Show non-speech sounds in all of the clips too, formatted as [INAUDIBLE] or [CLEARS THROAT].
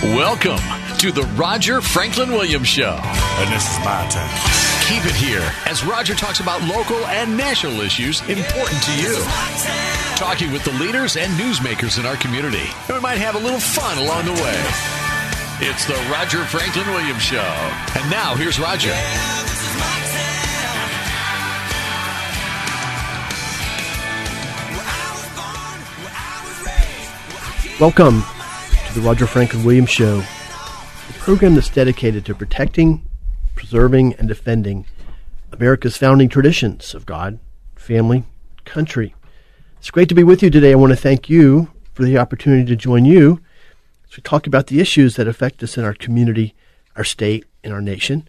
Welcome to the Roger Franklin Williams Show. And this is my turn. Keep it here as Roger talks about local and national issues important to you. Talking with the leaders and newsmakers in our community. And we might have a little fun along the way. It's the Roger Franklin Williams Show. And now here's Roger. Welcome to the Roger Franklin Williams Show, a program that's dedicated to protecting, preserving, and defending America's founding traditions of God, family, country. It's great to be with you today. I want to thank you for the opportunity to join you as we talk about the issues that affect us in our community, our state, and our nation.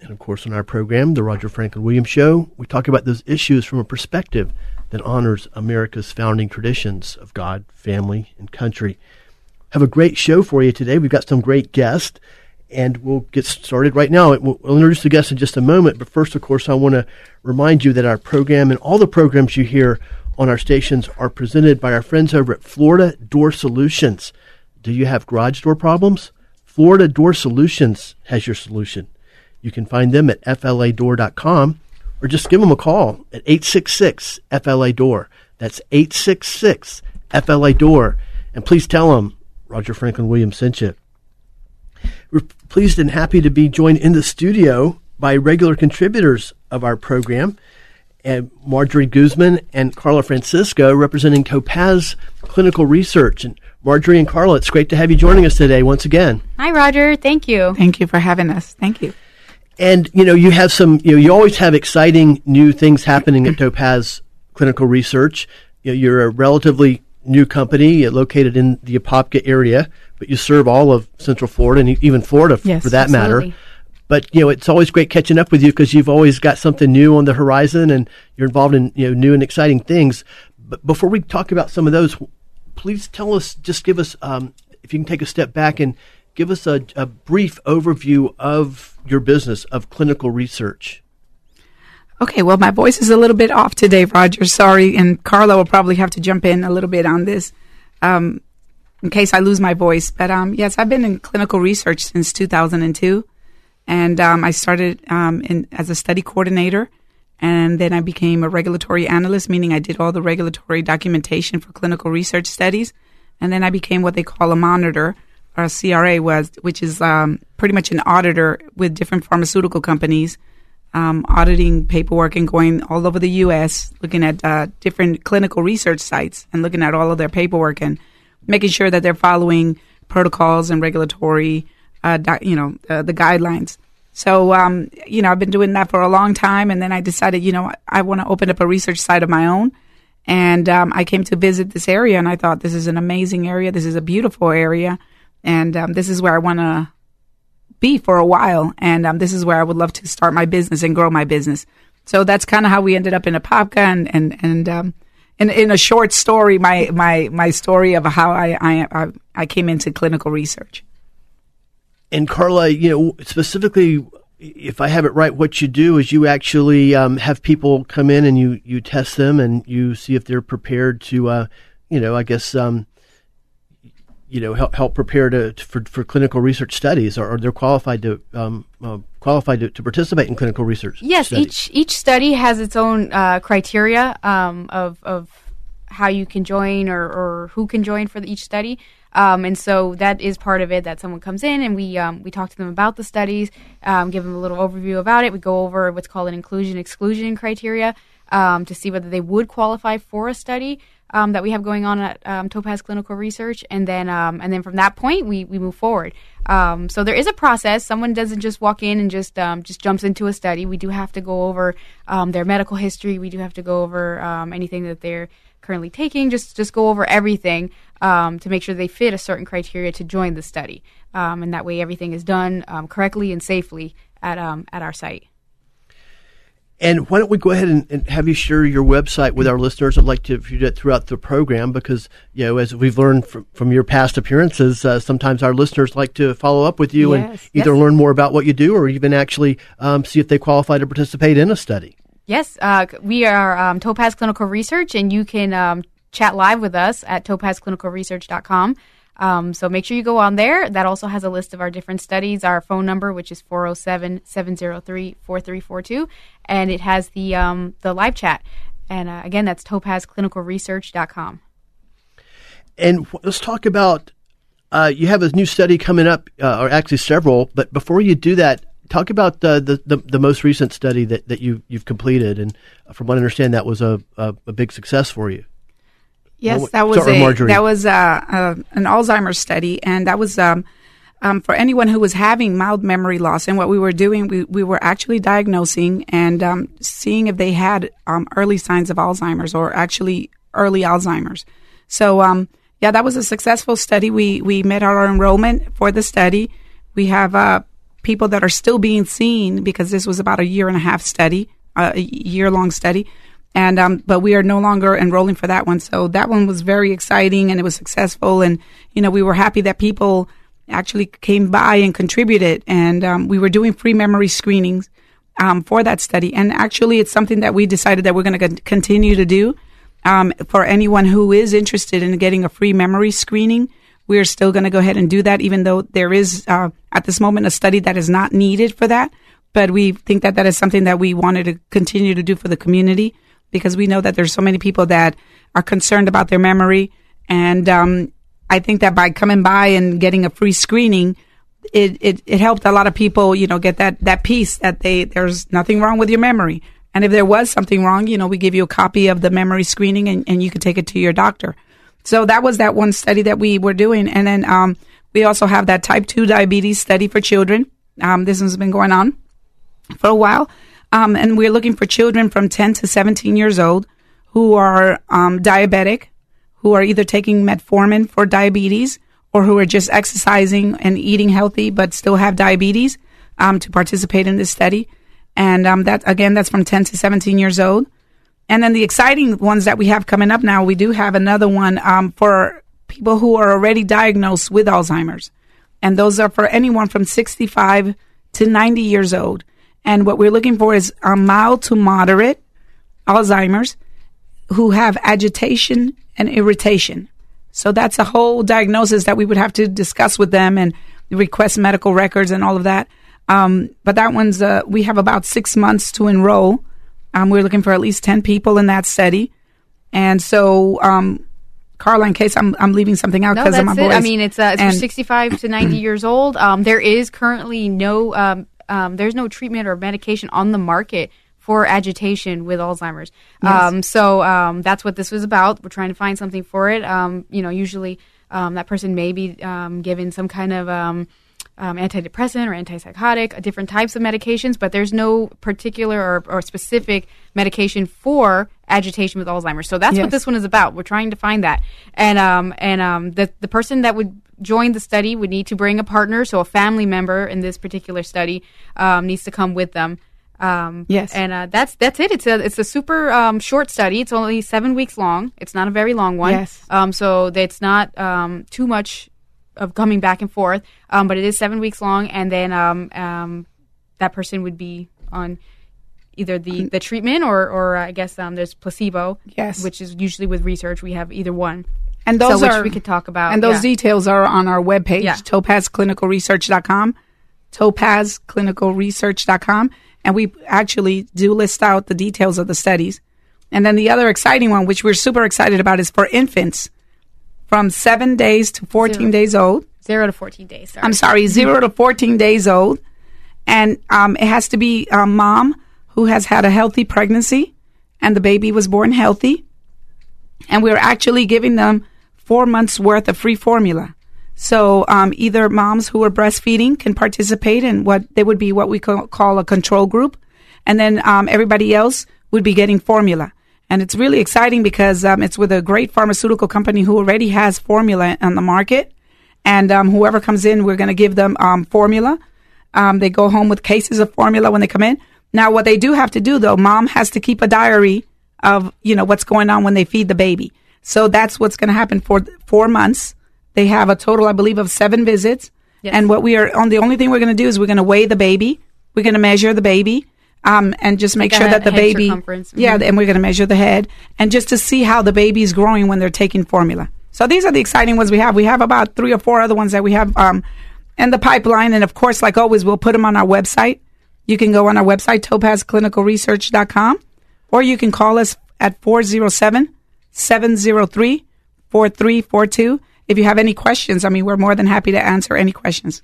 And of course, on our program, The Roger Franklin Williams Show, we talk about those issues from a perspective that honors America's founding traditions of God, family, and country. Have a great show for you today. We've got some great guests, and we'll get started right now. We'll introduce the guests in just a moment, but first, of course, I want to remind you that our program and all the programs you hear on our stations are presented by our friends over at Florida Door Solutions. Do you have garage door problems? Florida Door Solutions has your solution. You can find them at fladoor.com or just give them a call at 866 FLA Door. That's 866 FLA Door. And please tell them Roger Franklin Williams sent you. We're pleased and happy to be joined in the studio by regular contributors of our program, and Marjorie Guzman and Carla Francisco, representing Topaz Clinical Research. And Marjorie and Carla, it's great to have you joining us today once again. Hi, Roger. Thank you. Thank you for having us. Thank you. And you know, you have some. You know, you always have exciting new things happening at Topaz Clinical Research. You know, you're a relatively new company located in the Apopka area, but you serve all of Central Florida and even Florida yes, for that absolutely. matter. But you know, it's always great catching up with you because you've always got something new on the horizon, and you're involved in you know new and exciting things. But before we talk about some of those, please tell us, just give us, um, if you can take a step back and give us a, a brief overview of your business of clinical research. Okay, well, my voice is a little bit off today, Roger. Sorry, and Carla will probably have to jump in a little bit on this, um, in case I lose my voice. But um, yes, I've been in clinical research since 2002, and um, I started um, in, as a study coordinator, and then I became a regulatory analyst, meaning I did all the regulatory documentation for clinical research studies, and then I became what they call a monitor, or a CRA was, which is um, pretty much an auditor with different pharmaceutical companies um, auditing paperwork and going all over the U.S., looking at uh, different clinical research sites and looking at all of their paperwork and making sure that they're following protocols and regulatory, uh, di- you know, uh, the guidelines. So, um, you know, I've been doing that for a long time, and then I decided, you know, I want to open up a research site of my own. And um, I came to visit this area, and I thought this is an amazing area. This is a beautiful area, and um, this is where I want to be for a while. And um, this is where I would love to start my business and grow my business. So that's kind of how we ended up in Apopka and and and um, in in a short story, my my my story of how I I I came into clinical research. And Carla, you know, specifically, if I have it right, what you do is you actually um, have people come in and you you test them and you see if they're prepared to, uh, you know, I guess. Um, you know, help, help prepare to, to for, for clinical research studies, or, or they're qualified to um, uh, qualified to, to participate in clinical research. Yes, studies. each each study has its own uh, criteria um, of of how you can join or, or who can join for the, each study. Um, and so that is part of it. That someone comes in and we um, we talk to them about the studies, um, give them a little overview about it. We go over what's called an inclusion exclusion criteria um, to see whether they would qualify for a study um, that we have going on at um, Topaz Clinical Research, and then um, and then from that point we, we move forward. Um, so there is a process. Someone doesn't just walk in and just um, just jumps into a study. We do have to go over um, their medical history. We do have to go over anything that they're currently taking. Just just go over everything to make sure they fit a certain criteria to join the study, and that way everything is done correctly and safely at at our site. And why don't we go ahead and, and, have you share your website with our listeners? I'd like to do that throughout the program because, you know, as we've learned from, from your past appearances, uh, sometimes our listeners like to follow up with you yes, and either yes. learn more about what you do or even actually um, see if they qualify to participate in a study. Yes, uh, we are um, Topaz Clinical Research, and you can um, chat live with us at topazclinicalresearch.com. Um, so make sure you go on there. That also has a list of our different studies, our phone number, which is 407 703 4342, and it has the, um, the live chat. And uh, again, that's topazclinicalresearch.com. And let's talk about uh, you have a new study coming up, uh, or actually several, but before you do that, talk about the, the, the, the, most recent study that, that you, you've completed. And from what I understand, that was a, a, a big success for you. Yes, that was a, that was a, a, an Alzheimer's study, and that was um, um, for anyone who was having mild memory loss. And what we were doing, we, we were actually diagnosing and um, seeing if they had um, early signs of Alzheimer's or actually early Alzheimer's. So um, yeah, that was a successful study. We we met our enrollment for the study. We have uh, people that are still being seen because this was about a year and a half study, uh, a year long study and um, but we are no longer enrolling for that one. So that one was very exciting and it was successful, and you know we were happy that people actually came by and contributed, and um, we were doing free memory screenings um, for that study, and actually it's something that we decided that we're going to continue to do um, for anyone who is interested in getting a free memory screening. We are still going to go ahead and do that, even though there is uh, at this moment a study that is not needed for that. But we think that that is something that we wanted to continue to do for the community because we know that there's so many people that are concerned about their memory. And um, I think that by coming by and getting a free screening, it, it, it helped a lot of people, you know, get that, that piece that they, there's nothing wrong with your memory. And if there was something wrong, you know, we give you a copy of the memory screening and, and you can take it to your doctor. So that was that one study that we were doing. And then um, we also have that type 2 diabetes study for children. Um, this has been going on for a while. Um, and we're looking for children from 10 to 17 years old who are um, diabetic, who are either taking metformin for diabetes or who are just exercising and eating healthy but still have diabetes um, to participate in this study. And um, that again, that's from 10 to 17 years old. And then the exciting ones that we have coming up now, we do have another one um, for people who are already diagnosed with Alzheimer's. And those are for anyone from 65 to 90 years old. And what we're looking for is a mild to moderate Alzheimer's who have agitation and irritation. So that's a whole diagnosis that we would have to discuss with them and request medical records and all of that. Um, but that one's, uh, we have about six months to enroll. Um, we're looking for at least 10 people in that study. And so, um, Carla, in case I'm, I'm leaving something out because no, of my voice. It. I mean, it's, uh, it's for 65 to 90 years old. Um, there is currently no um, um, there's no treatment or medication on the market for agitation with Alzheimer's. Yes. Um, so um, that's what this was about. We're trying to find something for it. Um, you know, usually um, that person may be um, given some kind of um, antidepressant or antipsychotic, uh, different types of medications, but there's no particular or, or specific medication for agitation with Alzheimer's. So that's yes. what this one is about. We're trying to find that, and and the the person that would join the study would need to bring a partner, so a family member in this particular study um, needs to come with them. Um, yes, and uh, that's that's it. It's a it's a super um, short study. It's only seven weeks long. It's not a very long one. Yes, um, so it's not um, too much of coming back and forth. Um, but it is seven weeks long, and then um, um, that person would be on either the, the treatment or or I guess um, there's placebo. Yes, which is usually with research we have either one. And those so are we could talk about. And those yeah. details are on our webpage, yeah. topazclinicalresearch.com, topazclinicalresearch.com. And we actually do list out the details of the studies. And then the other exciting one, which we're super excited about, is for infants from seven days to 14 zero. days old. Zero to 14 days. Sorry. I'm sorry, zero to 14 days old. And um, it has to be a mom who has had a healthy pregnancy and the baby was born healthy. And we're actually giving them four months worth of free formula. So um, either moms who are breastfeeding can participate in what they would be what we call a control group, and then um, everybody else would be getting formula. And it's really exciting because um, it's with a great pharmaceutical company who already has formula on the market. And um, whoever comes in, we're going to give them um, formula. Um, they go home with cases of formula when they come in. Now, what they do have to do, though, mom has to keep a diary of you know what's going on when they feed the baby. So that's what's going to happen for four months. They have a total, I believe, of seven visits. Yes. And what we are on the only thing we're going to do is we're going to weigh the baby. We're going to measure the baby. Um, and just make Like sure that the baby, circumference. yeah, and we're going to measure the head, and just to see how the baby is growing when they're taking formula. So these are the exciting ones we have. We have about three or four other ones that we have um, in the pipeline, and of course, like always, we'll put them on our website. You can go on our website, topazclinicalresearch.com, or you can call us at 407 703 4342. If you have any questions, I mean, we're more than happy to answer any questions.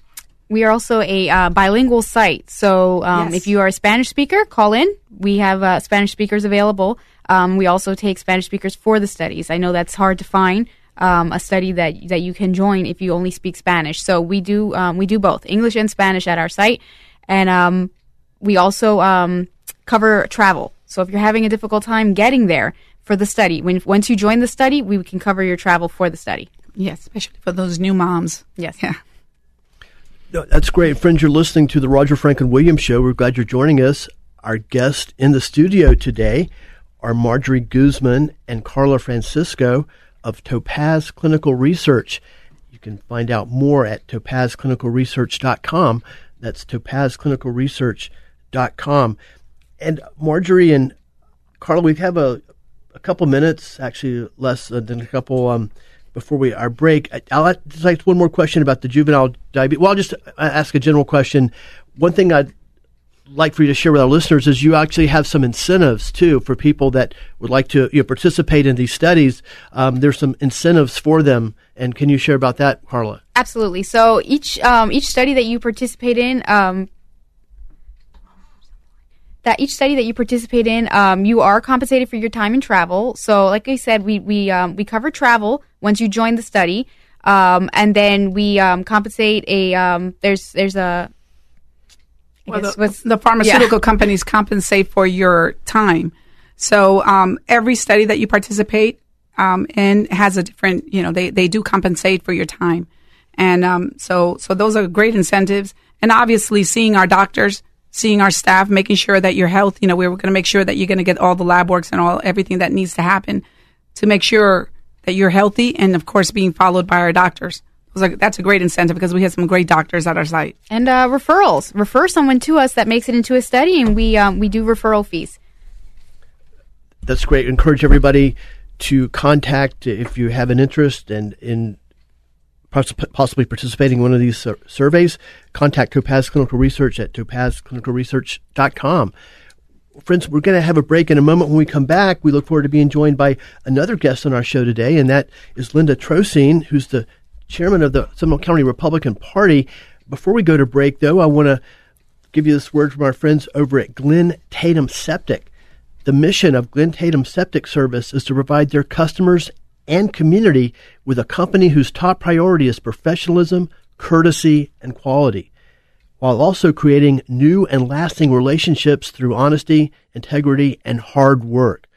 We are also a uh, bilingual site. So um, Yes. if you are a Spanish speaker, call in. We have uh, Spanish speakers available. Um, we also take Spanish speakers for the studies. I know that's hard to find um, a study that that you can join if you only speak Spanish. So we do um, we do both English and Spanish at our site, and um, we also um, cover travel. So if you're having a difficult time getting there for the study, when once you join the study, we can cover your travel for the study. Yes, especially for those new moms. Yes. Yeah. No, that's great. Friends, you're listening to the Roger Franklin Williams Show. We're glad you're joining us. Our guests in the studio today are Marjorie Guzman and Carla Francisco of Topaz Clinical Research. You can find out more at topazclinicalresearch.com. That's topazclinicalresearch.com. And Marjorie and Carla, we have a, a couple minutes, actually less than a couple, um, before we our break. I'll just like one more question about the juvenile diabetes. Well, I'll just uh, ask a general question. One thing I'd like for you to share with our listeners is you actually have some incentives too for people that would like to you know, participate in these studies. Um, there's some incentives for them, and can you share about that, Carla? Absolutely. So each um, each study that you participate in, um, that each study that you participate in, um, you are compensated for your time and travel. So, like I said, we we um, we cover travel once you join the study, um, and then we um, compensate a um, there's there's a Well, the, what's- the pharmaceutical yeah. [LAUGHS] companies compensate for your time. So um, every study that you participate um, in has a different, you know, they, they do compensate for your time. And um, so so those are great incentives. And obviously, seeing our doctors, seeing our staff, making sure that your health, you know, we're going to make sure that you're going to get all the lab works and all everything that needs to happen to make sure that you're healthy. And of course, being followed by our doctors. Those are- That's a great incentive because we have some great doctors at our site. and uh, referrals. Refer someone to us that makes it into a study, and we um, we do referral fees. That's great. Encourage everybody to contact if you have an interest and in poss- possibly participating in one of these sur- surveys. Contact Topaz Clinical Research at topazclinicalresearch.com. Friends, we're going to have a break in a moment. When we come back, we look forward to being joined by another guest on our show today, and that is Linda Trocine, who's the chairman of the Seminole County Republican Party. Before we go to break, though, I want to give you this word from our friends over at Glenn Tatum Septic. The mission of Glenn Tatum Septic Service is to provide their customers and community with a company whose top priority is professionalism, courtesy, and quality, while also creating new and lasting relationships through honesty, integrity, and hard work.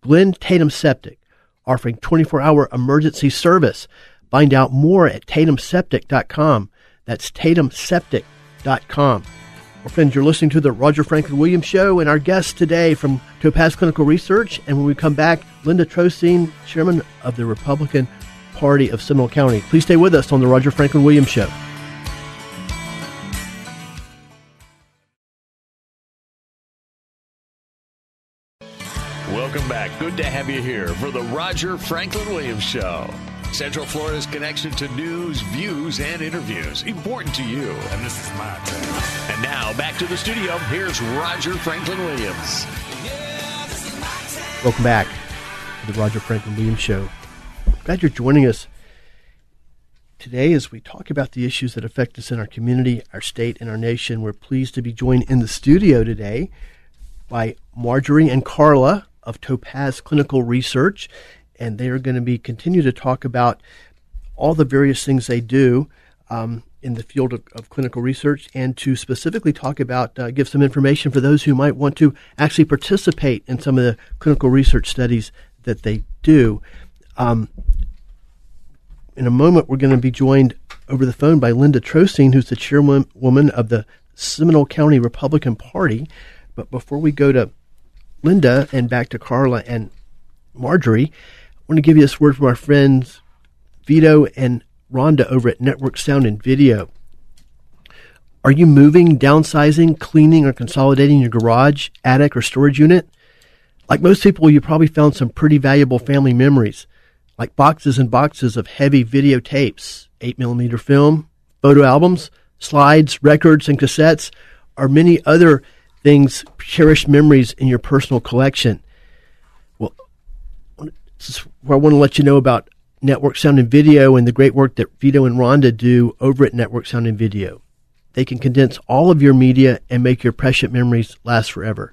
Glenn Tatum Septic, offering 24 hour emergency service. Find out more at tatumseptic.com. That's tatumseptic.com. Well, friends, you're listening to the Roger Franklin Williams Show, and our guest today from Topaz Clinical Research. And when we come back, Linda Trocine, chairman of the Republican Party of Seminole County. Please stay with us on the Roger Franklin Williams Show. Here for the Roger Franklin Williams Show. Central Florida's connection to news, views, and interviews. Important to you. And this is my turn. And now back to the studio. Here's Roger Franklin Williams. Welcome back to the Roger Franklin Williams Show. Glad you're joining us today as we talk about the issues that affect us in our community, our state, and our nation. We're pleased to be joined in the studio today by Marjorie and Carla of Topaz Clinical Research, and they are going to be continue to talk about all the various things they do. Um, in the field of, of, clinical research and to specifically talk about, uh, give some information for those who might want to actually participate in some of the clinical research studies that they do. Um, in a moment, we're going to be joined over the phone by Linda Trostein, who's the chairwoman of the Seminole County Republican Party. But before we go to Linda and back to Carla and Marjorie, I want to give you this word from our friends Vito and Rhonda over at Network Sound and Video. Are you moving, downsizing, cleaning, or consolidating your garage, attic, or storage unit? Like most people, you probably found some pretty valuable family memories, like boxes and boxes of heavy videotapes, 8mm film, photo albums, slides, records, and cassettes, or many other things, cherished memories in your personal collection. Well, this is where I want to let you know about Network Sound and Video and the great work that Vito and Rhonda do over at Network Sound and Video. They can condense all of your media and make your precious memories last forever.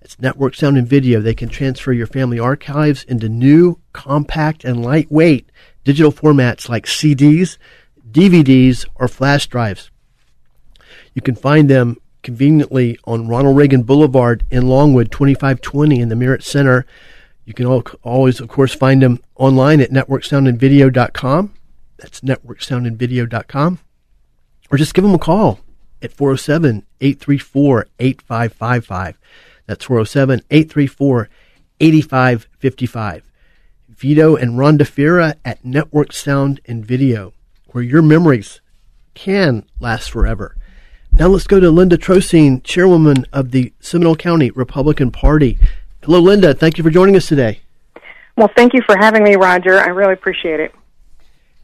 It's Network Sound and Video. They can transfer your family archives into new, compact, and lightweight digital formats like CDs, DVDs, or flash drives. You can find them conveniently on Ronald Reagan Boulevard in Longwood, 2520 in the Merritt Center. You can always, of course, find them online at networksoundandvideo.com. That's networksoundandvideo.com. Or just give them a call at 407 834 8555. That's 407 834 8555. Vito and Rhonda Fira at Network Sound and Video, where your memories can last forever. Now let's go to Linda Trostein, chairwoman of the Seminole County Republican Party. Hello, Linda. Thank you for joining us today. Well, thank you for having me, Roger. I really appreciate it.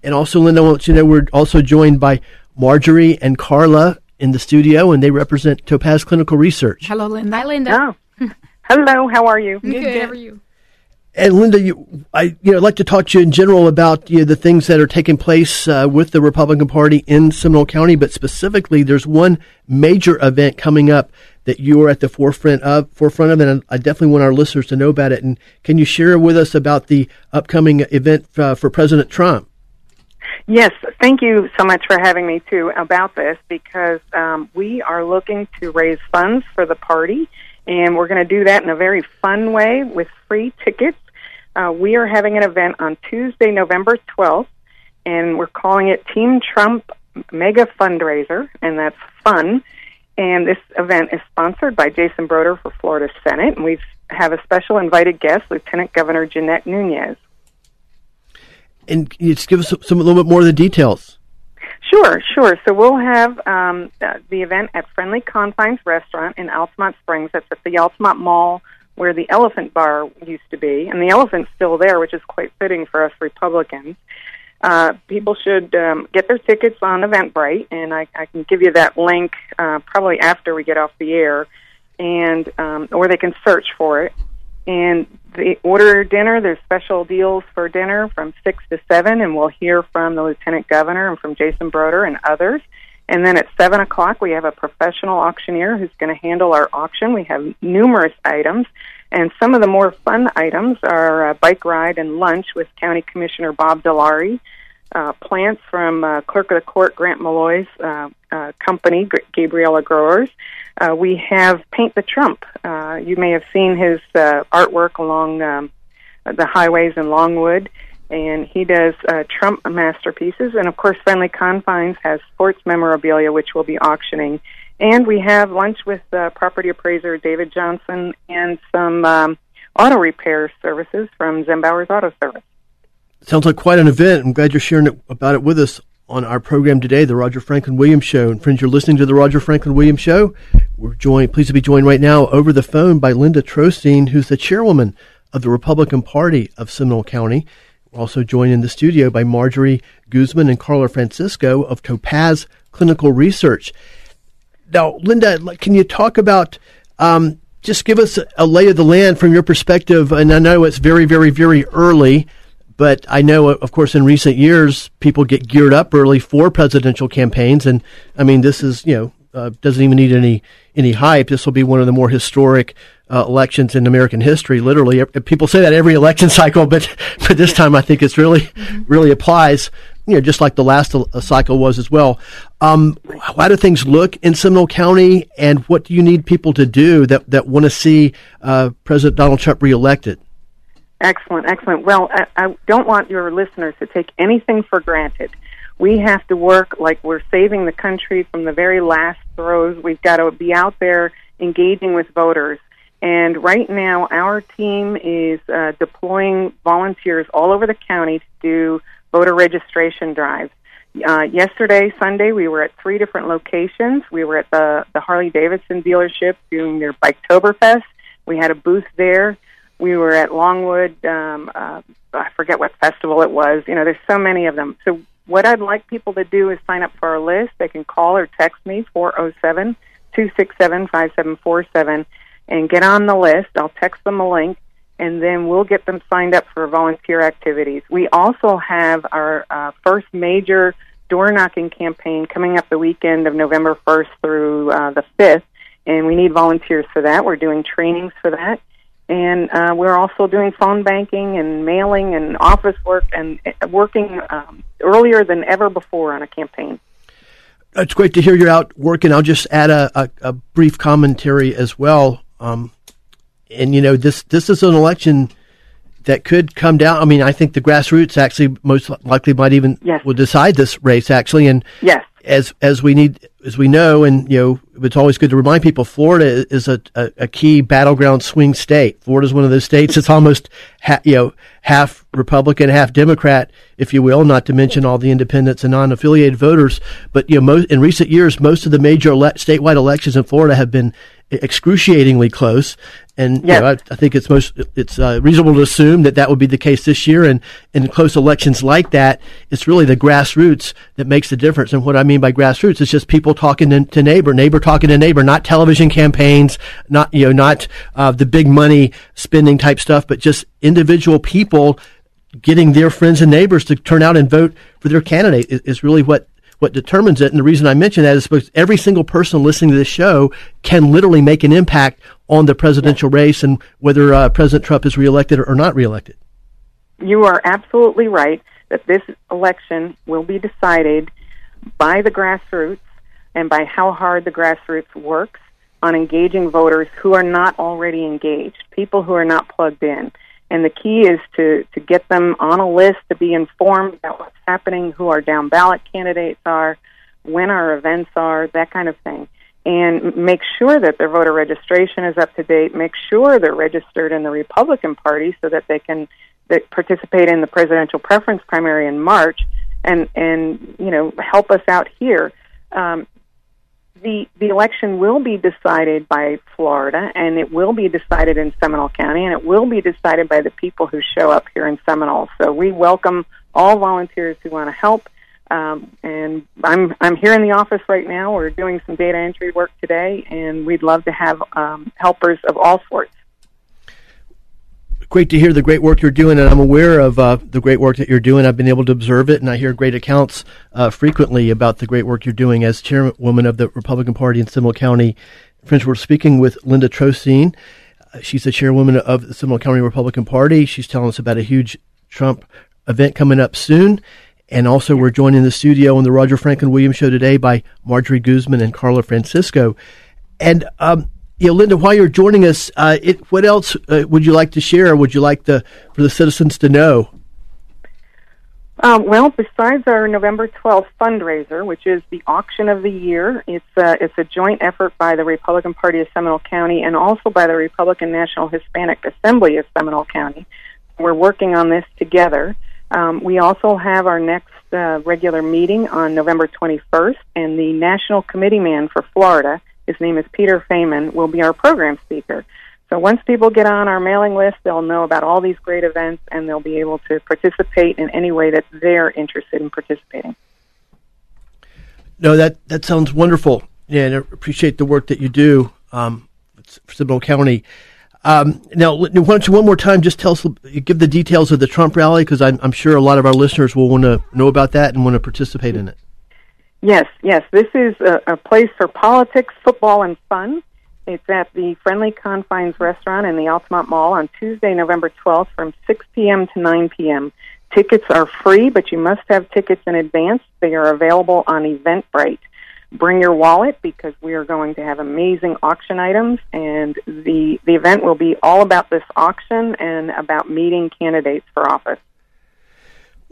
And also, Linda, I want you to know we're also joined by Marjorie and Carla in the studio, and they represent Topaz Clinical Research. Hello, Linda. Hi, Linda. Oh. Hello, how are you? Good, good. How are you? And Linda, you, I you know I'd like to talk to you in general about you know, the things that are taking place uh, with the Republican Party in Seminole County, but specifically, there's one major event coming up that you are at the forefront of, forefront of, and I definitely want our listeners to know about it. And can you share with us about the upcoming event uh, for President Trump? Yes, thank you so much for having me too about this because um, we are looking to raise funds for the party, and we're going to do that in a very fun way with free tickets. Uh, we are having an event on Tuesday, November 12th, and we're calling it Team Trump Mega Fundraiser, and that's fun. And this event is sponsored by Jason Brodeur for Florida Senate, and we have a special invited guest, Lieutenant Governor Jeanette Nunez. And can you just give us some, some a little bit more of the details? Sure, sure. So we'll have um, uh, the event at Friendly Confines Restaurant in Altamonte Springs. That's at the Altamonte Mall where the Elephant Bar used to be, and the elephant's still there, which is quite fitting for us Republicans. Uh, people should um, get their tickets on Eventbrite, and I, I can give you that link uh, probably after we get off the air, and um, or they can search for it. And the order dinner. There's special deals for dinner from six to seven, and we'll hear from the lieutenant governor and from Jason Brodeur and others. And then at seven o'clock, we have a professional auctioneer who's going to handle our auction. We have numerous items, and some of the more fun items are a bike ride and lunch with County Commissioner Bob Dallari, uh, plants from uh, Clerk of the Court Grant Maloy's uh, uh, company, Gabriella Growers. Uh, we have Paint the Trump. Uh, you may have seen his uh, artwork along um, the highways in Longwood, and he does uh, Trump masterpieces. And of course, Friendly Confines has sports memorabilia, which we'll be auctioning. And we have lunch with uh, property appraiser David Johnson and some um, auto repair services from Zembauer's Auto Service. Sounds like quite an event. I'm glad you're sharing it, about it with us on our program today, the Roger Franklin Williams Show. And friends, you're listening to the Roger Franklin Williams Show. We're joined, pleased to be joined right now over the phone by Linda Trostine, who's the chairwoman of the Republican Party of Seminole County. Also joined in the studio by Marjorie Guzman and Carla Francisco of Topaz Clinical Research. Now, Linda, can you talk about um, just give us a lay of the land from your perspective? And I know it's very, very, very early. But I know, of course, in recent years, people get geared up early for presidential campaigns, and I mean, this is you know uh, doesn't even need any any hype. This will be one of the more historic uh, elections in American history. Literally, people say that every [LAUGHS] election cycle, but but this time I think it's really really applies. you know, just like the last uh, cycle was as well. Um, how do things look in Seminole County, and what do you need people to do that, that want to see uh, President Donald Trump reelected? Excellent, excellent. Well, I, I don't want your listeners to take anything for granted. We have to work like we're saving the country from the very last throes. We've got to be out there engaging with voters. And right now, our team is uh, deploying volunteers all over the county to do voter registration drives. Uh, yesterday, Sunday, we were at three different locations. We were at the, the Harley Davidson dealership doing their Biketoberfest. We had a booth there. We were at Longwood. Um, uh, I forget what festival it was. You know, there's so many of them. So what I'd like people to do is sign up for our list. They can call or text me four zero oh seven two six seven five seven four seven and get on the list. I'll text them a link, and then we'll get them signed up for volunteer activities. We also have our uh, first major door knocking campaign coming up the weekend of November 1st through uh, the 5th, and we need volunteers for that. We're doing trainings for that. And uh, we're also doing phone banking and mailing and office work and uh, working um, earlier than ever before on a campaign. It's great to hear you're out working. I'll just add a, a, a brief commentary as well. Um, and you know this this is an election that could come down. I mean, I think the grassroots actually most likely might even yes. will decide this race actually. And yes, as as we need as we know, and you know, it's always good to remind people. Florida is a, a, a key battleground swing state. Florida is one of those states that's almost ha- you know half Republican, half Democrat, if you will. Not to mention all the independents and non-affiliated voters. But you know, most, in recent years, most of the major ele- statewide elections in Florida have been excruciatingly close. And yes. you know, I, I, think it's most it's uh, reasonable to assume that that would be the case this year. And in close elections like that, it's really the grassroots that makes the difference. And what I mean by grassroots is just people talking to, to neighbor, neighbor talking to neighbor, not television campaigns, not you know, not uh, the big money spending type stuff, but just individual people getting their friends and neighbors to turn out and vote for their candidate is, is really what what determines it. And the reason I mention that is because every single person listening to this show can literally make an impact on the presidential race and whether uh, President Trump is reelected or not reelected. You are absolutely right that this election will be decided by the grassroots and by how hard the grassroots works on engaging voters who are not already engaged, people who are not plugged in. And the key is to, to get them on a list to be informed about what's happening, who our down ballot candidates are, when our events are, that kind of thing. And make sure that their voter registration is up to date. Make sure they're registered in the Republican Party so that they can that participate in the presidential preference primary in March, and and you know help us out here. Um, the the election will be decided by Florida, and it will be decided in Seminole County, and it will be decided by the people who show up here in Seminole. So we welcome all volunteers who want to help. Um, and I'm I'm here in the office right now. We're doing some data entry work today, and we'd love to have um, helpers of all sorts great to hear the great work you're doing, and I'm aware of uh, the great work that you're doing. I've been able to observe it, and I hear great accounts uh, frequently about the great work you're doing as chairwoman of the Republican Party in Seminole County. Friends, we're speaking with Linda. Uh, she's the chairwoman of the Seminole County Republican Party. She's telling us about a huge Trump event coming up soon. And also, we're joined in the studio on the Roger Franklin Williams Show today by Marjorie Guzman and Carla Francisco. And um, know, Linda, while you're joining us, uh, it, what else uh, would you like to share? Would you like the for the citizens to know? Um, well, besides our November 12th fundraiser, which is the auction of the year, it's a, it's a joint effort by the Republican Party of Seminole County and also by the Republican National Hispanic Assembly of Seminole County. We're working on this together. Um, we also have our next uh, regular meeting on November 21st, and the National Committee Man for Florida his name is Peter Feaman, will be our program speaker. So once people get on our mailing list, they'll know about all these great events and they'll be able to participate in any way that they're interested in participating. No, that, that sounds wonderful. Yeah, and I appreciate the work that you do um, for Seminole County. Um, now, why don't you one more time just tell us, give the details of the Trump rally because I'm, I'm sure a lot of our listeners will want to know about that and want to participate in it. Yes, yes. This is a, a place for politics, football, and fun. It's at the Friendly Confines restaurant in the Altamonte Mall on Tuesday, November 12th from 6 p.m. to 9 p.m. Tickets are free, but you must have tickets in advance. They are available on Eventbrite. Bring your wallet because we are going to have amazing auction items, and the the event will be all about this auction and about meeting candidates for office.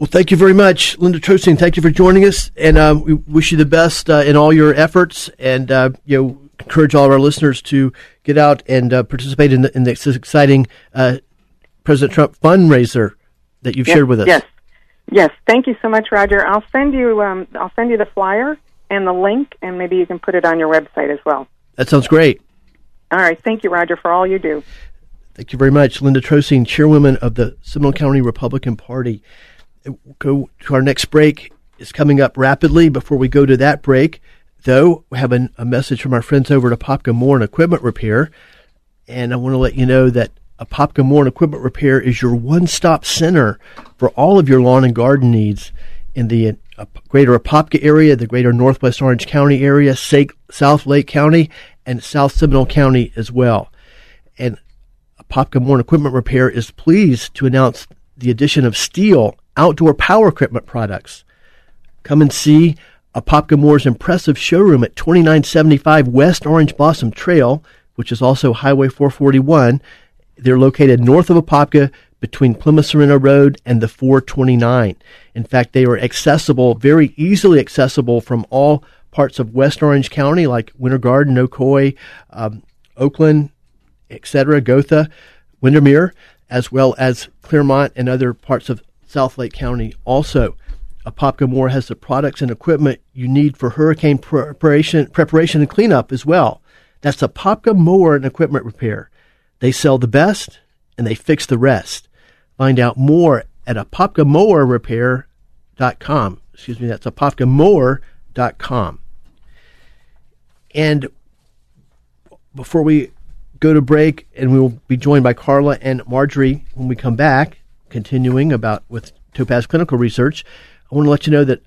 Well, thank you very much, Linda Trosting. Thank you for joining us, and uh, we wish you the best uh, in all your efforts. And uh, you know, encourage all of our listeners to get out and uh, participate in, the, in this exciting uh, President Trump fundraiser that you've yes, shared with us. Yes, yes. Thank you so much, Roger. I'll send you. Um, I'll send you the flyer and the link, and maybe you can put it on your website as well. That sounds great. All right. Thank you, Roger, for all you do. Thank you very much, Linda Trosting, chairwoman of the Seminole County Republican Party. Go to our next break is coming up rapidly. Before we go to that break, though, we have a, a message from our friends over at Apopka Mower and Equipment Repair, and I want to let you know that Apopka Mower and Equipment Repair is your one-stop center for all of your lawn and garden needs in the uh, greater Apopka area, the greater Northwest Orange County area, South Lake County, and South Seminole County as well. And Apopka Mower and Equipment Repair is pleased to announce the addition of STIHL outdoor power equipment products. Come and see Apopka Mower's impressive showroom at 2975 West Orange Blossom Trail, which is also Highway 441. They're located north of Apopka between Plymouth Sorrento Road and the 429. In fact, they are accessible, very easily accessible from all parts of West Orange County, like Winter Garden, Ocoee, um, Oakland, etc., Gotha, Windermere, as well as Clermont and other parts of South Lake County. Also, Apopka Mower has the products and equipment you need for hurricane preparation, preparation and cleanup as well. That's Apopka Mower and Equipment Repair. They sell the best and they fix the rest. Find out more at apopkamorerepair.com. Excuse me, that's apopkamoore.com. And before we go to break, and we will be joined by Carla and Marjorie when we come back, continuing about with Topaz Clinical Research. I want to let you know that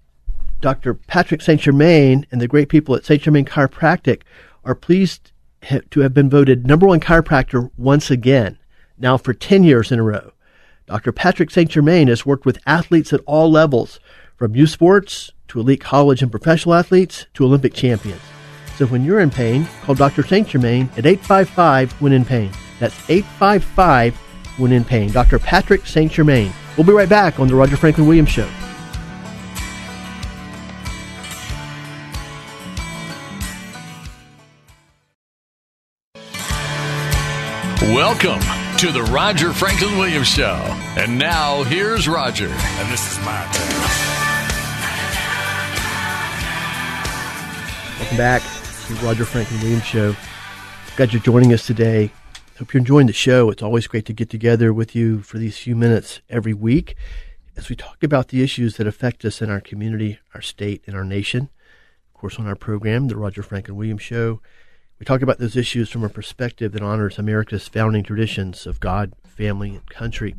Dr. Patrick St. Germain and the great people at St. Germain Chiropractic are pleased to have been voted number one chiropractor once again, now for 10 years in a row. Dr. Patrick St. Germain has worked with athletes at all levels, from youth sports to elite college and professional athletes to Olympic champions. So when you're in pain, call Dr. St. Germain at 855 when in pain. That's 855 when in pain. Dr. Patrick St. Germain. We'll be right back on the Roger Franklin Williams Show. Welcome to the Roger Franklin Williams Show. And now here's Roger. And this is my turn. Welcome back to the Roger Franklin Williams Show. Glad you're joining us today. Hope you're enjoying the show. It's always great to get together with you for these few minutes every week as we talk about the issues that affect us in our community, our state, and our nation. Of course, on our program, The Roger Franklin Williams Show, we talk about those issues from a perspective that honors America's founding traditions of God, family, and country.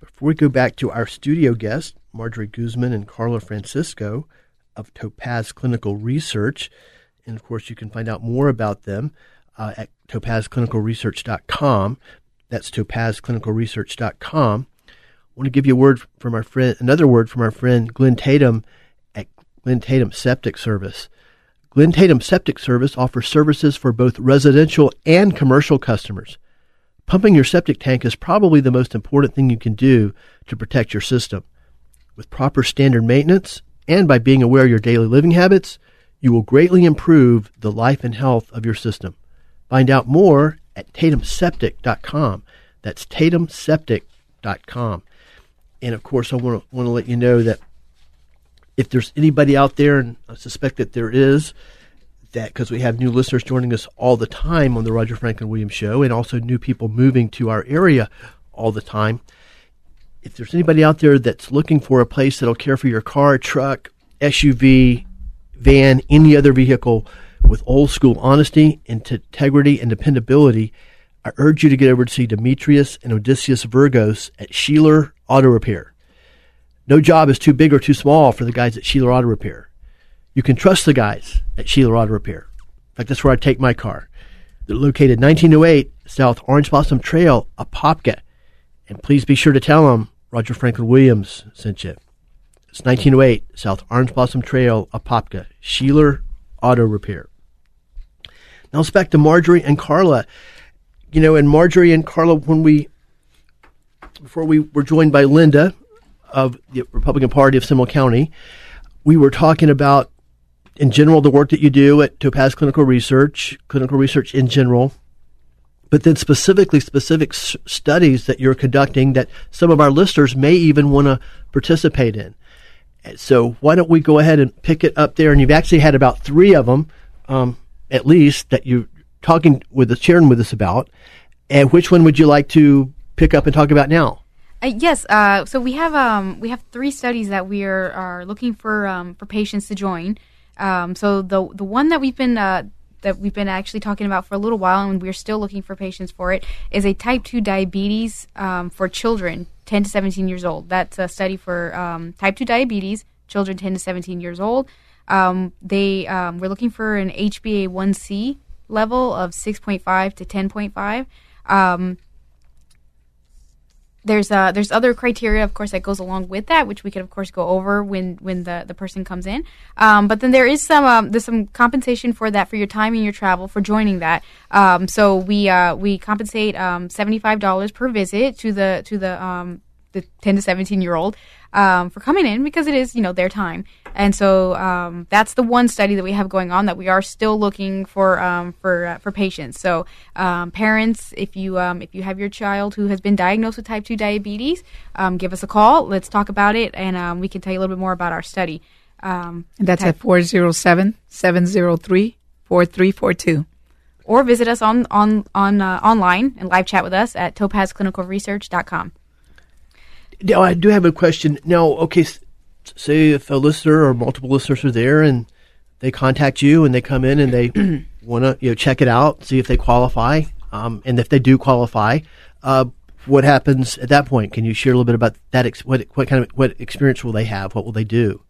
Before we go back to our studio guests, Marjorie Guzman and Carla Francisco of Topaz Clinical Research, and of course, you can find out more about them uh, at topazclinicalresearch.com. That's topazclinicalresearch.com. I want to give you a word from our friend, another word from our friend Glenn Tatum at Glenn Tatum Septic Service. Glenn Tatum Septic Service offers services for both residential and commercial customers. Pumping your septic tank is probably the most important thing you can do to protect your system. With proper standard maintenance and by being aware of your daily living habits, you will greatly improve the life and health of your system. Find out more at tatumseptic.com. That's tatumseptic.com. And of course, I want to, want to let you know that if there's anybody out there, and I suspect that there is, that because we have new listeners joining us all the time on the Roger Franklin Williams show, and also new people moving to our area all the time. If there's anybody out there that's looking for a place that'll care for your car, truck, SUV, van, any other vehicle with old school honesty, integrity, and dependability, I urge you to get over to see Demetrius and Odysseus Virgos at Sheeler Auto Repair. No job is too big or too small for the guys at Sheeler Auto Repair. You can trust the guys at Sheeler Auto Repair. In fact, that's where I take my car. They're located 1908 South Orange Blossom Trail, Apopka. And please be sure to tell them Roger Franklin Williams sent you. It's 1908, South Orange Blossom Trail, Apopka, Sheeler Auto Repair. Now let's back to Marjorie and Carla. You know, and Marjorie and Carla, when we, before we were joined by Linda of the Republican Party of Seminole County, we were talking about, in general, the work that you do at Topaz Clinical Research, clinical research in general, but then specifically specific s- studies that you're conducting that some of our listeners may even want to participate in. So why don't we go ahead and pick it up there? And you've actually had about three of them, um, at least, that you're talking with us, sharing with us about. And which one would you like to pick up and talk about now? Uh, yes. Uh, so we have um, we have three studies that we are, are looking for um, for patients to join. Um, so the the one that we've been uh, that we've been actually talking about for a little while, and we're still looking for patients for it, is a type two diabetes um, for children, ten to seventeen years old. That's a study for um, type two diabetes, children ten to seventeen years old. Um, they we're looking for an HbA1c level of six point five to ten point five. Um, there's uh there's other criteria of course that goes along with that which we could of course go over when when the the person comes in. Um, but then there is some um, there's some compensation for that for your time and your travel for joining that. Um, so we uh, we compensate um, $75 per visit to the to the um, the 10 to 17 year old um, for coming in because it is you know their time. And so um, that's the one study that we have going on that we are still looking for um, for uh, for patients. So um, parents if you um, if you have your child who has been diagnosed with type 2 diabetes um, give us a call. Let's talk about it and we can tell you a little bit more about our study. And that's at 407-703-4342 or visit us on on on uh, online and live chat with us at topazclinicalresearch.com now, I do have a question. Now, okay, say if a listener or multiple listeners are there and they contact you and they come in and they [CLEARS THROAT] want to you know check it out, see if they qualify, um, and if they do qualify, uh, what happens at that point? Can you share a little bit about that? Ex- what what kind of what experience will they have? What will they do?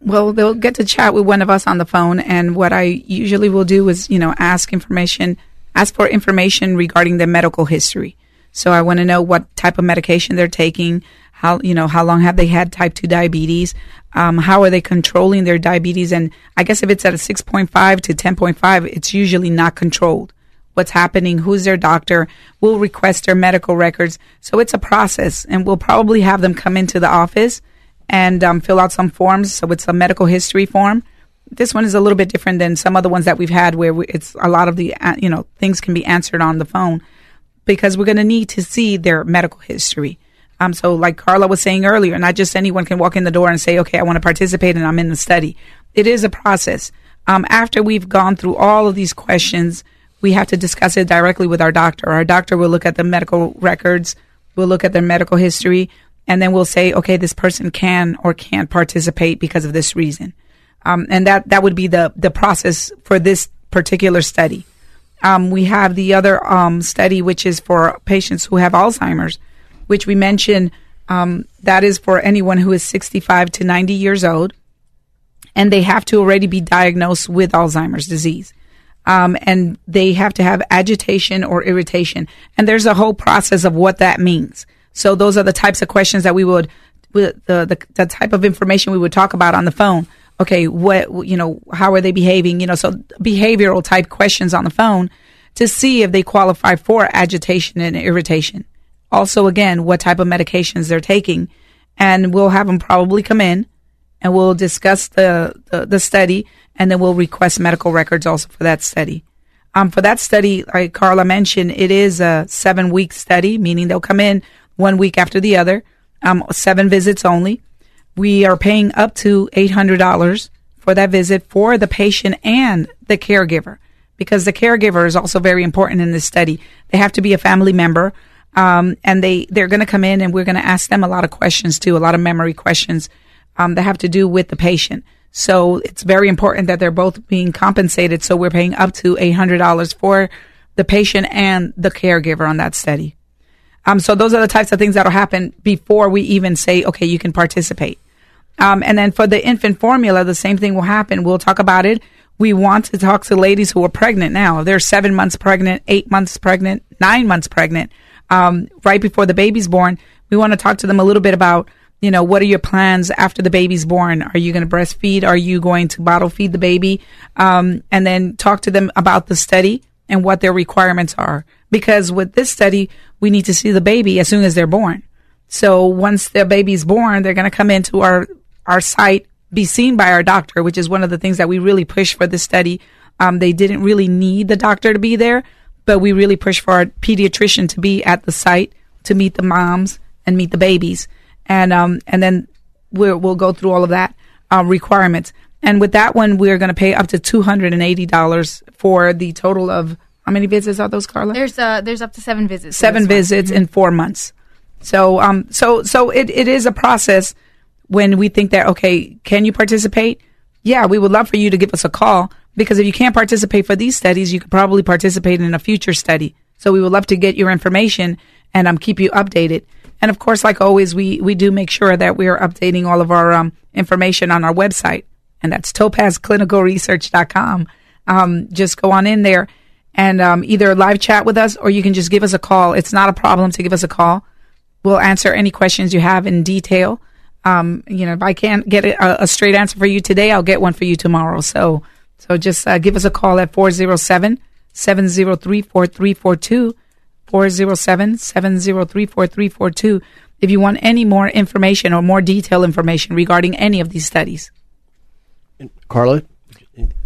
Well, they'll get to chat with one of us on the phone, and what I usually will do is, you know, ask information, ask for information regarding their medical history. So I want to know what type of medication they're taking. How you know how long have they had type two diabetes? Um, how are they controlling their diabetes? And I guess if it's at a six point five to ten point five, it's usually not controlled. What's happening? Who's their doctor? We'll request their medical records. So it's a process, and we'll probably have them come into the office and um, fill out some forms. So it's a medical history form. This one is a little bit different than some other ones that we've had, where we, it's a lot of the you know things can be answered on the phone because we're going to need to see their medical history. Um, so like Carla was saying earlier, not just anyone can walk in the door and say, okay, I want to participate and I'm in the study. It is a process. Um, after we've gone through all of these questions, we have to discuss it directly with our doctor. Our doctor will look at the medical records, we'll look at their medical history, and then we'll say, okay, this person can or can't participate because of this reason. Um, and that, that would be the, the process for this particular study. Um, we have the other um, study, which is for patients who have Alzheimer's, which we mentioned. Um, that is for anyone who is 65 to 90 years old, and they have to already be diagnosed with Alzheimer's disease. Um, and they have to have agitation or irritation. And there's a whole process of what that means. So those are the types of questions that we would, the, the, the type of information we would talk about on the phone okay, what, you know, how are they behaving? You know, so behavioral type questions on the phone to see if they qualify for agitation and irritation. Also, again, what type of medications they're taking. And we'll have them probably come in and we'll discuss the, the, the study and then we'll request medical records also for that study. Um, for that study, like Carla mentioned, it is a seven week study, meaning they'll come in one week after the other, um, seven visits only we are paying up to $800 for that visit for the patient and the caregiver because the caregiver is also very important in this study. They have to be a family member. Um, and they, they're going to come in and we're going to ask them a lot of questions too, a lot of memory questions, um, that have to do with the patient. So it's very important that they're both being compensated. So we're paying up to $800 for the patient and the caregiver on that study. Um, so those are the types of things that'll happen before we even say, okay, you can participate. Um, and then for the infant formula, the same thing will happen. We'll talk about it. We want to talk to ladies who are pregnant now. They're seven months pregnant, eight months pregnant, nine months pregnant. Um, right before the baby's born, We want to talk to them a little bit about, you know, what are your plans after the baby's born? Are you going to breastfeed? Are you going to bottle feed the baby? Um, and then talk to them about the study and what their requirements are. Because with this study, we need to see the baby as soon as they're born. So once the baby's born, they're going to come into our, our site, be seen by our doctor, which is one of the things that we really push for this study. Um, they didn't really need the doctor to be there, but we really push for our pediatrician to be at the site to meet the moms and meet the babies. And, um, and then we'll, we'll go through all of that, uh, requirements. And with that one, we're going to pay up to $280 for the total of how many visits are those, Carla? There's uh there's up to seven visits. Seven visits in four months. So um so so it, it is a process when we think that okay, can you participate? Yeah, we would love for you to give us a call because if you can't participate for these studies, you could probably participate in a future study. So we would love to get your information and um keep you updated. And of course, like always, we we do make sure that we are updating all of our um information on our website, and that's topazclinicalresearch.com. Um, just go on in there and um, either live chat with us or you can just give us a call. It's not a problem to give us a call. We'll answer any questions you have in detail. Um, you know, if I can't get a, a, straight answer for you today, I'll get one for you tomorrow. So, so just uh, give us a call at 407 703 4342. 407 703 4342 if you want any more information or more detailed information regarding any of these studies. Carla?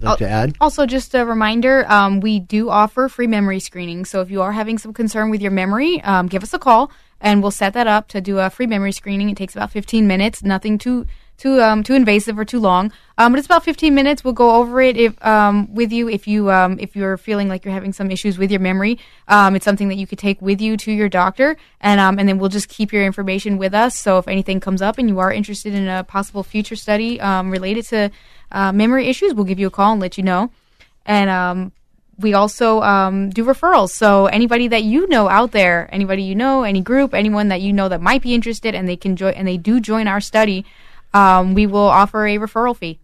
like to add? Also, just a reminder, um, we do offer free memory screening. So if you are having some concern with your memory, um, give us a call and we'll set that up to do a free memory screening. It takes about 15 minutes, nothing too too um, too invasive or too long. Um, but it's about 15 minutes. We'll go over it if um, with you if you um, if you're feeling like you're having some issues with your memory. Um, it's something that you could take with you to your doctor, and um, and then we'll just keep your information with us. So if anything comes up and you are interested in a possible future study related to uh, memory issues, we'll give you a call and let you know. And we also um, do referrals. So anybody that you know out there, anybody you know, any group, anyone that you know that might be interested, and they can join and they do join our study, um, we will offer a referral fee.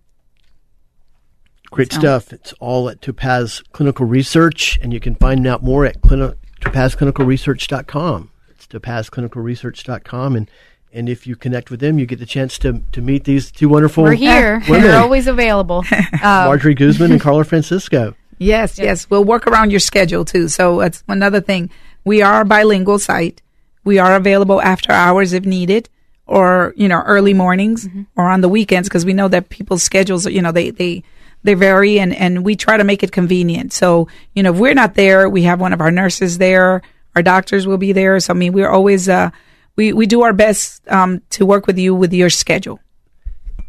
Great so. stuff. It's all at Topaz Clinical Research, and you can find out more at clini- topazclinicalresearch.com. It's topazclinicalresearch.com, and and if you connect with them, you get the chance to to meet these two wonderful. We're here. Women. We're always available. [LAUGHS] Um, Marjorie Guzman and Carla Francisco. Yes, yes, yes. We'll work around your schedule too. So that's another thing. We are a bilingual site. We are available after hours if needed or, you know, early mornings mm-hmm. or on the weekends because we know that people's schedules, you know, they, they, they vary and, and we try to make it convenient. So, you know, if we're not there, we have one of our nurses there. Our doctors will be there. So, I mean, we're always, uh, we, we do our best um, to work with you with your schedule.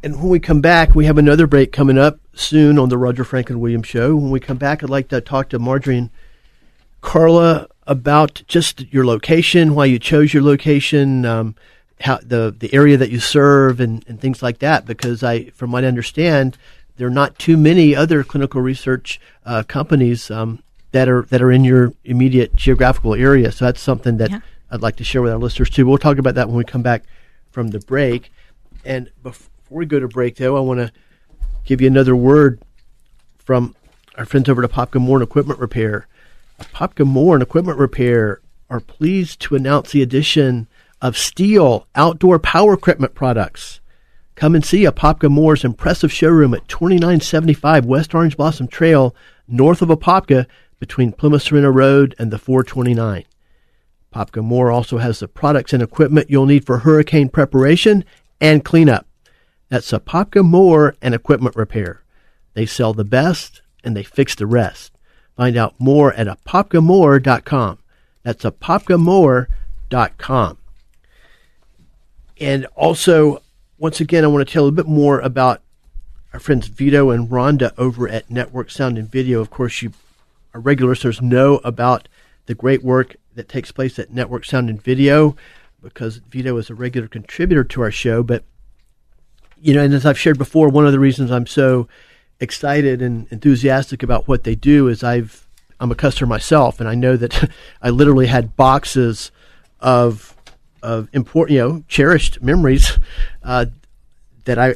And when we come back, we have another break coming up soon on the Roger Franklin Williams Show. When we come back, I'd like to talk to Marjorie and Carla about just your location, why you chose your location, um, how the the area that you serve, and, and things like that. Because I, from what I understand, there are not too many other clinical research uh, companies um, that are that are in your immediate geographical area. So that's something that yeah. I'd like to share with our listeners too. We'll talk about that when we come back from the break. And before we go to break, though, I want to give you another word from our friends over at Apopka Mower and Equipment Repair. Apopka Mower and Equipment Repair are pleased to announce the addition of STIHL outdoor power equipment products. Come and see Apopka Mower's impressive showroom at 2975 West Orange Blossom Trail, north of Apopka, between Plymouth Sorrento Road and the 429. Apopka Mower also has the products and equipment you'll need for hurricane preparation and cleanup. That's Apopka Mower and Equipment Repair. They sell the best and they fix the rest. Find out more at apopkamower.com. That's apopkamower.com. And also, once again, I want to tell a bit more about our friends Vito and Rhonda over at Network Sound and Video. Of course, you, our regular listeners, know about the great work that takes place at Network Sound and Video because Vito is a regular contributor to our show. But you know, and as I've shared before, one of the reasons I'm so excited and enthusiastic about what they do is I've I'm a customer myself, and I know that [LAUGHS] I literally had boxes of of important, you know, cherished memories uh, that I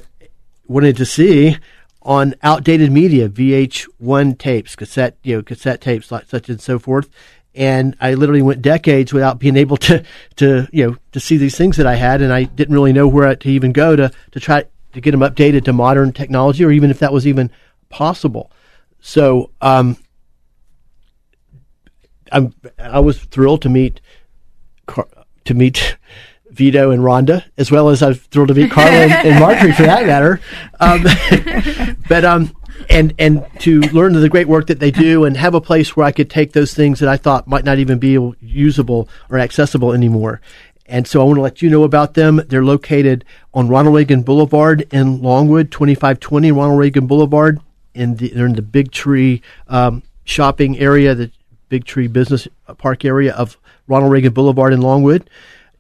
wanted to see on outdated media, VH1 tapes, cassette, you know, cassette tapes, like such and so forth. and I literally went decades without being able to to you know to see these things that I had, and I didn't really know where to even go to to try to get them updated to modern technology, or even if that was even possible. So um, I'm I was thrilled to meet to meet [LAUGHS] Vito and Rhonda, as well as I'm thrilled to meet Carla and, and Marjorie for that matter. Um, [LAUGHS] but um, and and to learn the great work that they do, and have a place where I could take those things that I thought might not even be usable or accessible anymore. And so I want to let you know about them. They're located on Ronald Reagan Boulevard in Longwood, 2520 Ronald Reagan Boulevard. In the, they're in the Big Tree um, shopping area, the Big Tree Business Park area of Ronald Reagan Boulevard in Longwood.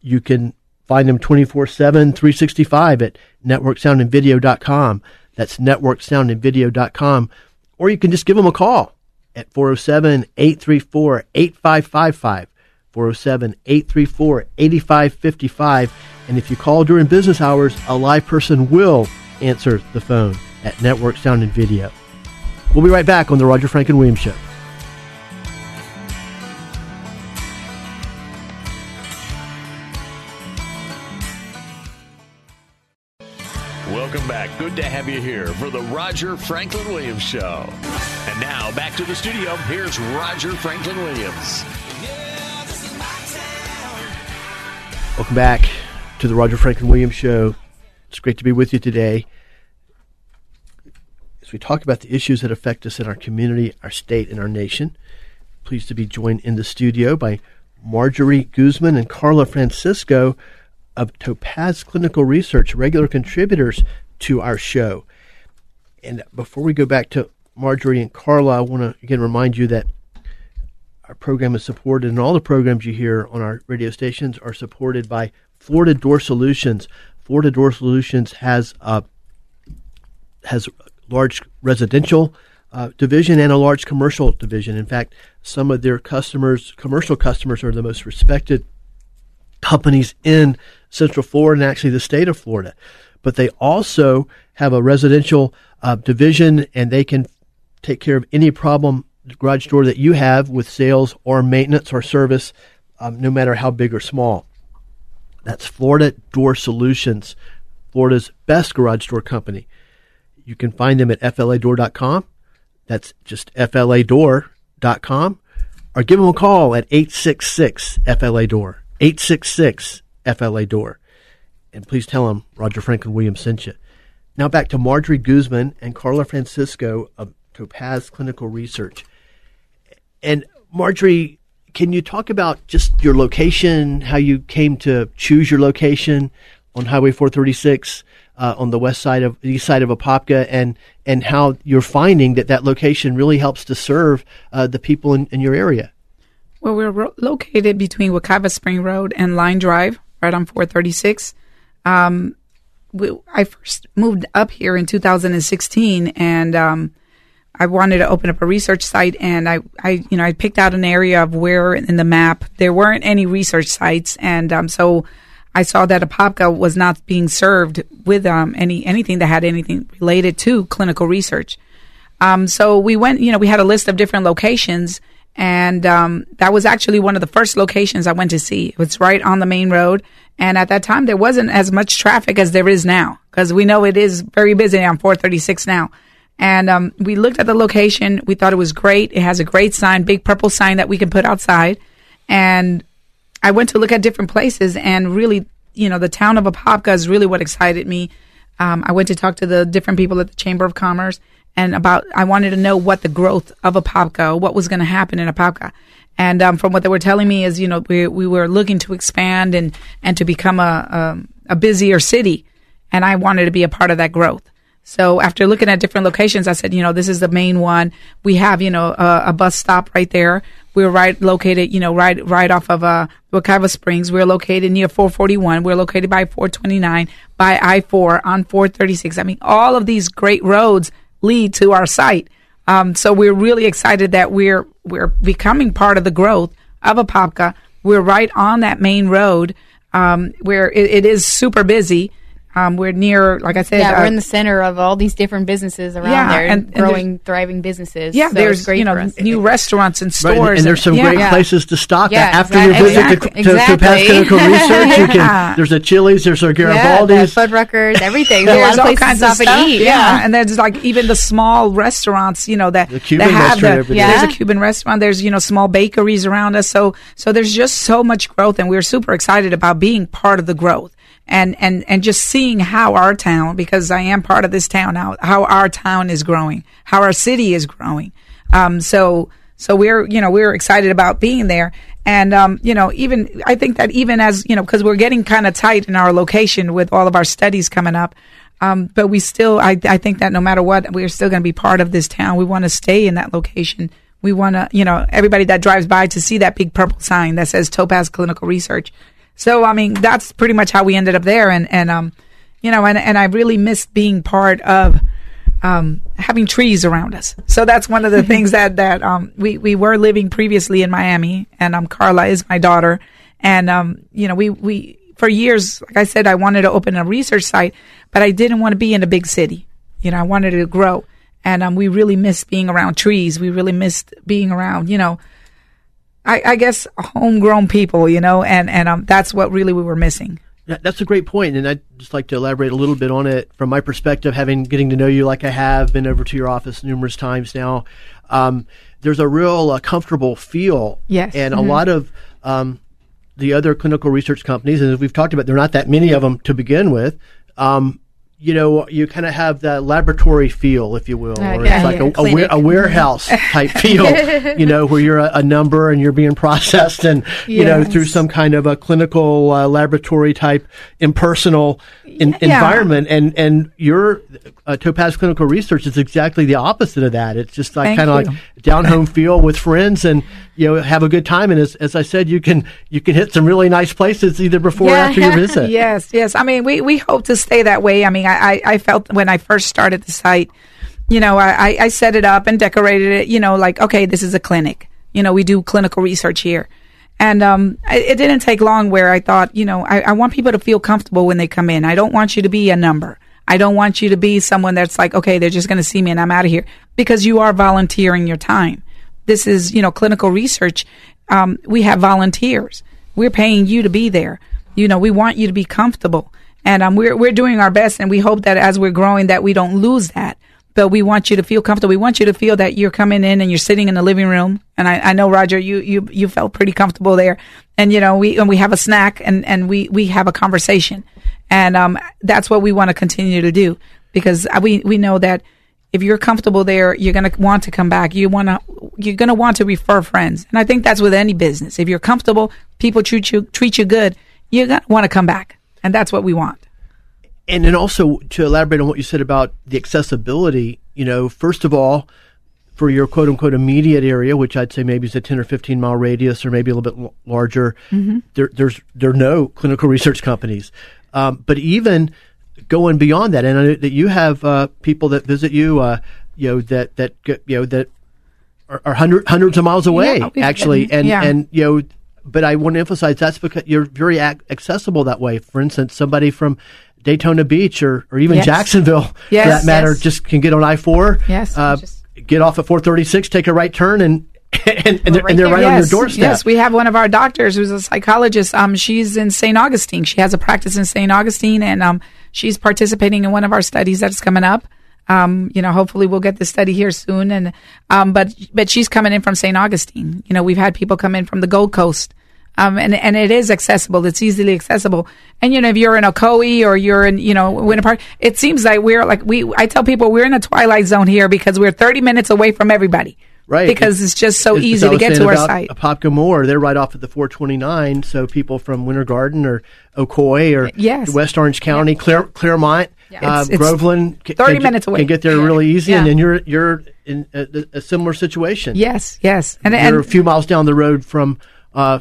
You can find them 24 7, 365 at networksoundandvideo.com. That's networksoundandvideo.com. Or you can just give them a call at 407 834 8555. 407 834 8555. And if you call during business hours, a live person will answer the phone at Network Sound and Video. We'll be right back on The Roger Franklin Williams Show. Welcome back. Good to have you here for the Roger Franklin Williams Show. And now back to the studio. Here's Roger Franklin Williams. Welcome back to the Roger Franklin Williams Show. It's great to be with you today as we talk about the issues that affect us in our community, our state, and our nation. Pleased to be joined in the studio by Marjorie Guzman and Carla Francisco of Topaz Clinical Research, regular contributors to our show. And before we go back to Marjorie and Carla, I want to again remind you that our program is supported, and all the programs you hear on our radio stations are supported by Florida Door Solutions. Florida Door Solutions has a has large residential uh, division and a large commercial division. In fact, some of their customers, commercial customers, are the most respected companies in Central Florida and actually the state of Florida. But they also have a residential uh, division and they can take care of any problem garage door that you have with sales or maintenance or service, um, no matter how big or small. That's Florida Door Solutions, Florida's best garage door company. You can find them at fladoor.com. That's just fladoor.com. Or give them a call at 866 FLA Door. 866 FLA Door. And please tell them Roger Franklin Williams sent you. Now back to Marjorie Guzman and Carla Francisco of Topaz Clinical Research. And Marjorie, can you talk about just your location, how you came to choose your location on Highway 436 uh, on the west side of east side of Apopka, and and how you're finding that that location really helps to serve uh, the people in, in your area? Well, we're ro- located between Wekiva Spring Road and Line Drive, right on 436. Um, we, I first moved up here in 2016, and um, I wanted to open up a research site. And I, I, you know, I picked out an area of where in the map there weren't any research sites, and um, so I saw that Apopka was not being served with um, any anything that had anything related to clinical research. Um, so we went, you know, we had a list of different locations and um, that was actually one of the first locations I went to see. It was right on the main road. And at that time, there wasn't as much traffic as there is now because we know it is very busy on 436 now. And um, we looked at the location. We thought it was great. It has a great sign, big purple sign that we can put outside. And I went to look at different places and really, you know, the town of Apopka is really what excited me. Um, I went to talk to the different people at the Chamber of Commerce and about I wanted to know what the growth of Apopka, what was going to happen in Apopka. And um, from what they were telling me is, you know, we we were looking to expand and and to become a, a a busier city, and I wanted to be a part of that growth. So after looking at different locations, I said, you know, this is the main one. We have, you know, a, a bus stop right there. We're right located, you know, right right off of uh, Wekiva Springs. We're located near 441. We're located by 429, by I-4 on 436. I mean, all of these great roads lead to our site. Um, so we're really excited that we're we're becoming part of the growth of Apopka. We're right on that main road um, where it, it is super busy, Um, we're near, like I said, Yeah, uh, we're in the center of all these different businesses around Yeah, there, and- and, and growing, thriving businesses. yeah. So there's great you know for us. new restaurants and Right, stores, and, and there's some yeah. great Yeah. places to stop Yeah, at. after your exactly. visit to, to, to [LAUGHS] Pass Clinical [LAUGHS] Research. You can, there's a Chili's, there's a yeah, the Garibaldi's. Fuddruckers, everything. [LAUGHS] There's, There's a lot all kinds of stuff. and eat. Yeah. and there's like even the small restaurants, you know that The Cuban that have restaurant the, over there. There's a Cuban restaurant. There's you know small bakeries around us. So so there's just so much growth, and we're super excited about being part of the growth. And, and, and just seeing how our town, because I am part of this town now, how our town is growing, how our city is growing. Um, so, so we're, you know, we're excited about being there. And, um, you know, even, I think that even as, you know, cause we're getting kind of tight in our location with all of our studies coming up. Um, but we still, I, I think that no matter what, we're still going to be part of this town. We want to stay in that location. We want to, you know, everybody that drives by to see that big purple sign that says Topaz Clinical Research. So, I mean, that's pretty much how we ended up there. And, and, um, you know, and, and I really missed being part of, um, having trees around us. So that's one of the [LAUGHS] things that, that, um, we, we were living previously in Miami and, um, Carla is my daughter. And, um, you know, we, we, for years, like I said, I wanted to open a research site, but I didn't want to be in a big city. You know, I wanted to grow. And, um, we really missed being around trees. We really missed being around, you know, I, I guess homegrown people, you know, and, and, um, that's what really we were missing. That's a great point, and I'd just like to elaborate a little bit on it from my perspective, having getting to know you like I have, been over to your office numerous times now. Um, there's a real uh, comfortable feel, Yes. and a lot of um, the other clinical research companies, and as we've talked about, there are not that many of them to begin with. Um, you know, you kind of have that laboratory feel, if you will, or it's like Yeah, a, a, a warehouse type [LAUGHS] feel, you know, where you're a, a number and you're being processed and, you know, through some kind of a clinical uh, laboratory type impersonal in, Yeah. environment. And, and your uh, Topaz Clinical Research is exactly the opposite of that. It's just like kind of like down home feel with friends and, you know, have a good time. And as, as I said, you can, you can hit some really nice places either before or after your visit. Yes, yes. I mean, we, we hope to stay that way. I mean, I, I, I felt when I first started the site, you know, I, I- set it up and decorated it, you know, like, okay, this is a clinic. You know, we do clinical research here. And um, it, it didn't take long where I thought, you know, I, I want people to feel comfortable when they come in. I don't want you to be a number. I don't want you to be someone that's like, okay, they're just going to see me and I'm out of here because you are volunteering your time. This is, you know, clinical research. Um, we have volunteers. We're paying you to be there. You know, we want you to be comfortable. And um, we're, we're doing our best. And we hope that as we're growing that we don't lose that. But we want you to feel comfortable. We want you to feel that you're coming in and you're sitting in the living room. And I, I know, Roger, you, you, you felt pretty comfortable there. And, you know, we, and we have a snack and, and we, we have a conversation. And, um, that's what we want to continue to do because we, we know that if you're comfortable there, you're going to want to come back. You want to, you're going to want to refer friends. And I think that's with any business. If you're comfortable, people treat you, treat you good, you're going to want to come back. And that's what we want. and then also to elaborate on what you said about the accessibility, you know, first of all, for your quote unquote immediate area, which I'd say maybe is a 10 or 15 mile radius or maybe a little bit l- larger, there, there's, there are no clinical research companies. Um, but even going beyond that, and I know that you have, uh, people that visit you, uh, you know, that, that, you know, that are, are hundred, hundreds of miles away, Yeah, actually. And, yeah. and, you know, but I want to emphasize that's because you're very ac- accessible that way. For instance, somebody from Daytona Beach or, or even Yes. Jacksonville, for that matter, yes. just can get on I four. Yes, uh, just- get off at four thirty six, take a right turn, and [LAUGHS] and, and they're, right and they're right on your doorstep. Yes, we have one of our doctors who's a psychologist. Um, she's in St. Augustine. She has a practice in St. Augustine, and um, she's participating in one of our studies that's coming up. Um, you know, hopefully we'll get the study here soon. And um, but but she's coming in from St. Augustine. You know, we've had people come in from the Gold Coast. Um, and, and it is accessible. It's easily accessible. And, you know, if you're in Ocoee or you're in, you know, Winter Park, it seems like we're like, we, I tell people we're in a twilight zone here because we're 30 minutes away from everybody. Right. Because it's just so as easy to get to our site. Apopka Mower, they're right off at the 429. So people from Winter Garden or Ocoee or Yes. West Orange County, Clear, Clermont, uh, It's- it's Groveland, 30 can, minutes away. can get there really easy, and then you're you're in a, a similar situation. Yes, yes. And, you're and a few miles down the road from uh,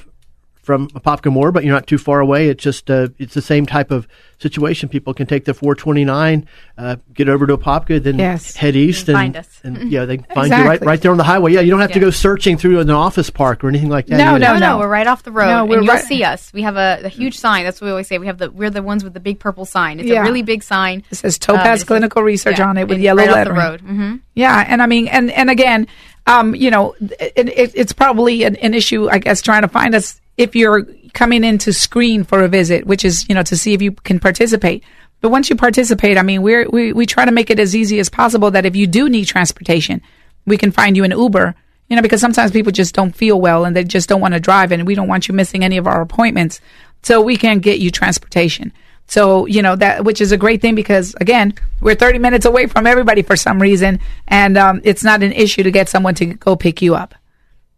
from Apopka Mower, but you're not too far away. It's just uh, it's the same type of situation. People can take the 429, uh, get over to Apopka, then Yes. head east, and, Find us. and [LAUGHS] yeah, they can find you right right there on the highway. Yeah, you don't have to go searching through an office park or anything like that. No, either. no, No, no. no, we're right off the road, No, we're and you'll right- see us. We have a, a huge sign. That's what we always say. We have the we're the ones with the big purple sign. It's Yeah. a really big sign. It says Um, Topaz it says- Clinical Research yeah, on it with and yellow right lettering. Off the road. hmm Yeah, and I mean, and and again, um, you know, it, it, it's probably an, an issue, I guess, trying to find us if you're coming in to screen for a visit, which is you know to see if you can participate. But once you participate, I mean, we're, we we try to make it as easy as possible that if you do need transportation, we can find you an Uber. You know, because sometimes people just don't feel well and they just don't want to drive, and we don't want you missing any of our appointments. So we can get you transportation. So, you know, that, which is a great thing because again, we're 30 minutes away from everybody for some reason. And, um, it's not an issue to get someone to go pick you up.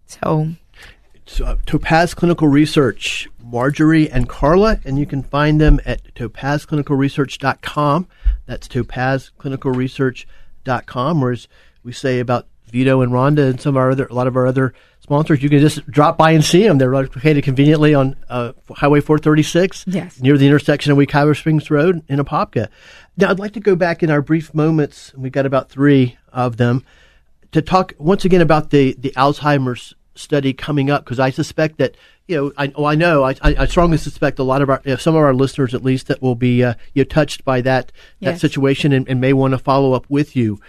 So, uh, Topaz Clinical Research, Marjorie and Carla, and you can find them at topazclinicalresearch.com. That's topazclinicalresearch.com, or as we say about Vito and Rhonda and some of our other, a lot of our other sponsors, you can just drop by and see them. They're located conveniently on uh, Highway 436, Yes. near the intersection of Wekiva Springs Road in Apopka. Now, I'd like to go back in our brief moments, and we've got about three of them, to talk once again about the, the Alzheimer's study coming up because I suspect that you know I oh I know I, I strongly suspect a lot of our some of our listeners at least that will be uh, you know touched by that that situation and, and may want to follow up with you.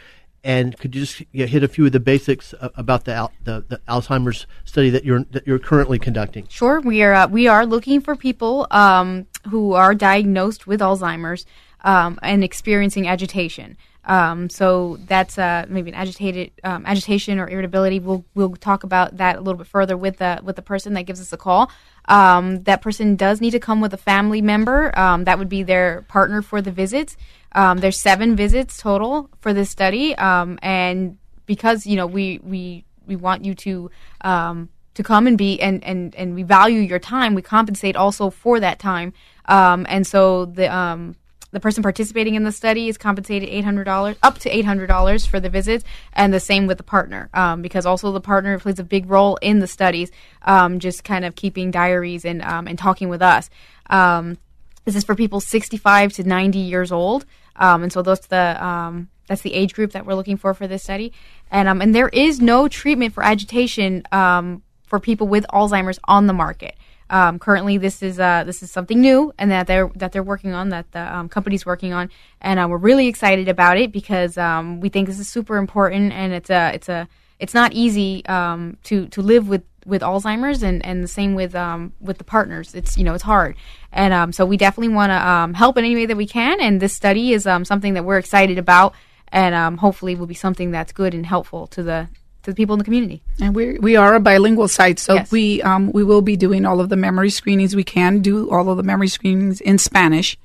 And could you just you know, hit a few of the basics about the, the the Alzheimer's study that you're that you're currently conducting? Sure, we are uh, we are looking for people um, who are diagnosed with Alzheimer's um, and experiencing agitation. Um, so that's uh, maybe an agitated um, agitation or irritability. We'll we'll talk about that a little bit further with the with the person that gives us a call. Um, that person does need to come with a family member. Um, that would be their partner for the visit. Um, there's seven visits total for this study, um, and because you know we we we want you to um, to come and be and, and and we value your time. We compensate also for that time, um, and so the um, the person participating in the study is compensated eight hundred dollars up to eight hundred dollars for the visits, and the same with the partner, um, because also the partner plays a big role in the studies, um, just kind of keeping diaries and um, and talking with us. Um, this is for people 65 to 90 years old, um, and so that's the um, that's the age group that we're looking for for this study. And um, and there is no treatment for agitation um, for people with Alzheimer's on the market. Um, currently, this is uh, this is something new, and that they're that they're working on, that the um, company's working on, and uh, we're really excited about it because we think this is super important, and it's a it's a it's not easy to to live with with Alzheimer's, and, and the same with um, with the partners. It's you know it's hard, and um, so we definitely want to um, help in any way that we can. And this study is um, something that we're excited about, and um, hopefully will be something that's good and helpful to the to the people in the community. and we we are a bilingual site, so Yes. we um we will be doing all of the memory screenings. We can do all of the memory screenings in Spanish.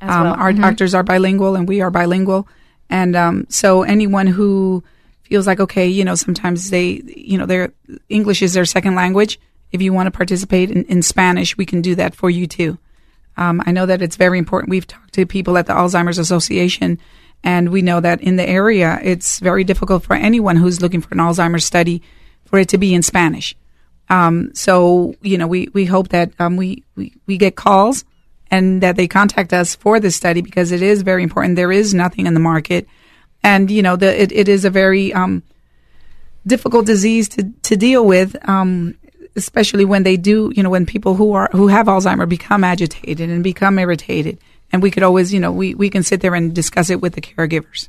As um, well. Our doctors are bilingual, and we are bilingual, and um, so anyone who feels like okay, you know, sometimes they, you know, their English is their second language. If you want to participate in, in Spanish, we can do that for you too. Um, I know that it's very important. We've talked to people at the Alzheimer's Association, and we know that in the area, it's very difficult for anyone who's looking for an Alzheimer's study for it to be in Spanish. Um, so, you know, we, we hope that um, we, we, we get calls and that they contact us for this study because it is very important. There is nothing in the market. And, you know, the, it, it is a very um, difficult disease to, to deal with, um, especially when they do, you know, when people who are who have Alzheimer become agitated and become irritated. And we could always, you know, we, we can sit there and discuss it with the caregivers.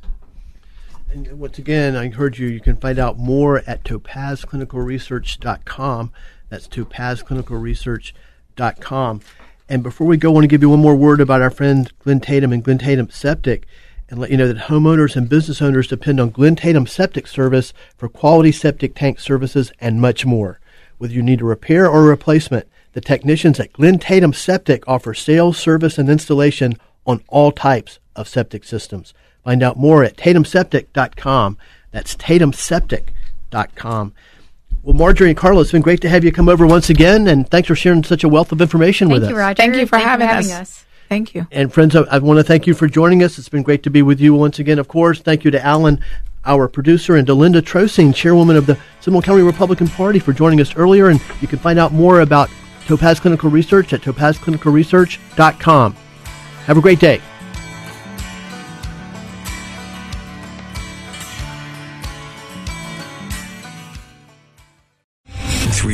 And once again, I encourage you, you can find out more at topazclinicalresearch.com. That's topazclinicalresearch.com. And before we go, I want to give you one more word about our friend Glenn Tatum and Glenn Tatum Septic and let you know that homeowners and business owners depend on Glenn Tatum Septic Service for quality septic tank services and much more. Whether you need a repair or a replacement, the technicians at Glenn Tatum Septic offer sales, service, and installation on all types of septic systems. Find out more at tatumseptic.com. That's tatumseptic.com. Well, Marjorie and Carla, it's been great to have you come over once again, and thanks for sharing such a wealth of information Thank with you, us. Roger. Thank you for having, having us. us. Thank you. And friends, I, I want to thank you for joining us. It's been great to be with you once again. Of course, thank you to Alan, our producer, and to Linda Trocine, chairwoman of the Seminole County Republican Party, for joining us earlier. And you can find out more about Topaz Clinical Research at topazclinicalresearch.com. Have a great day.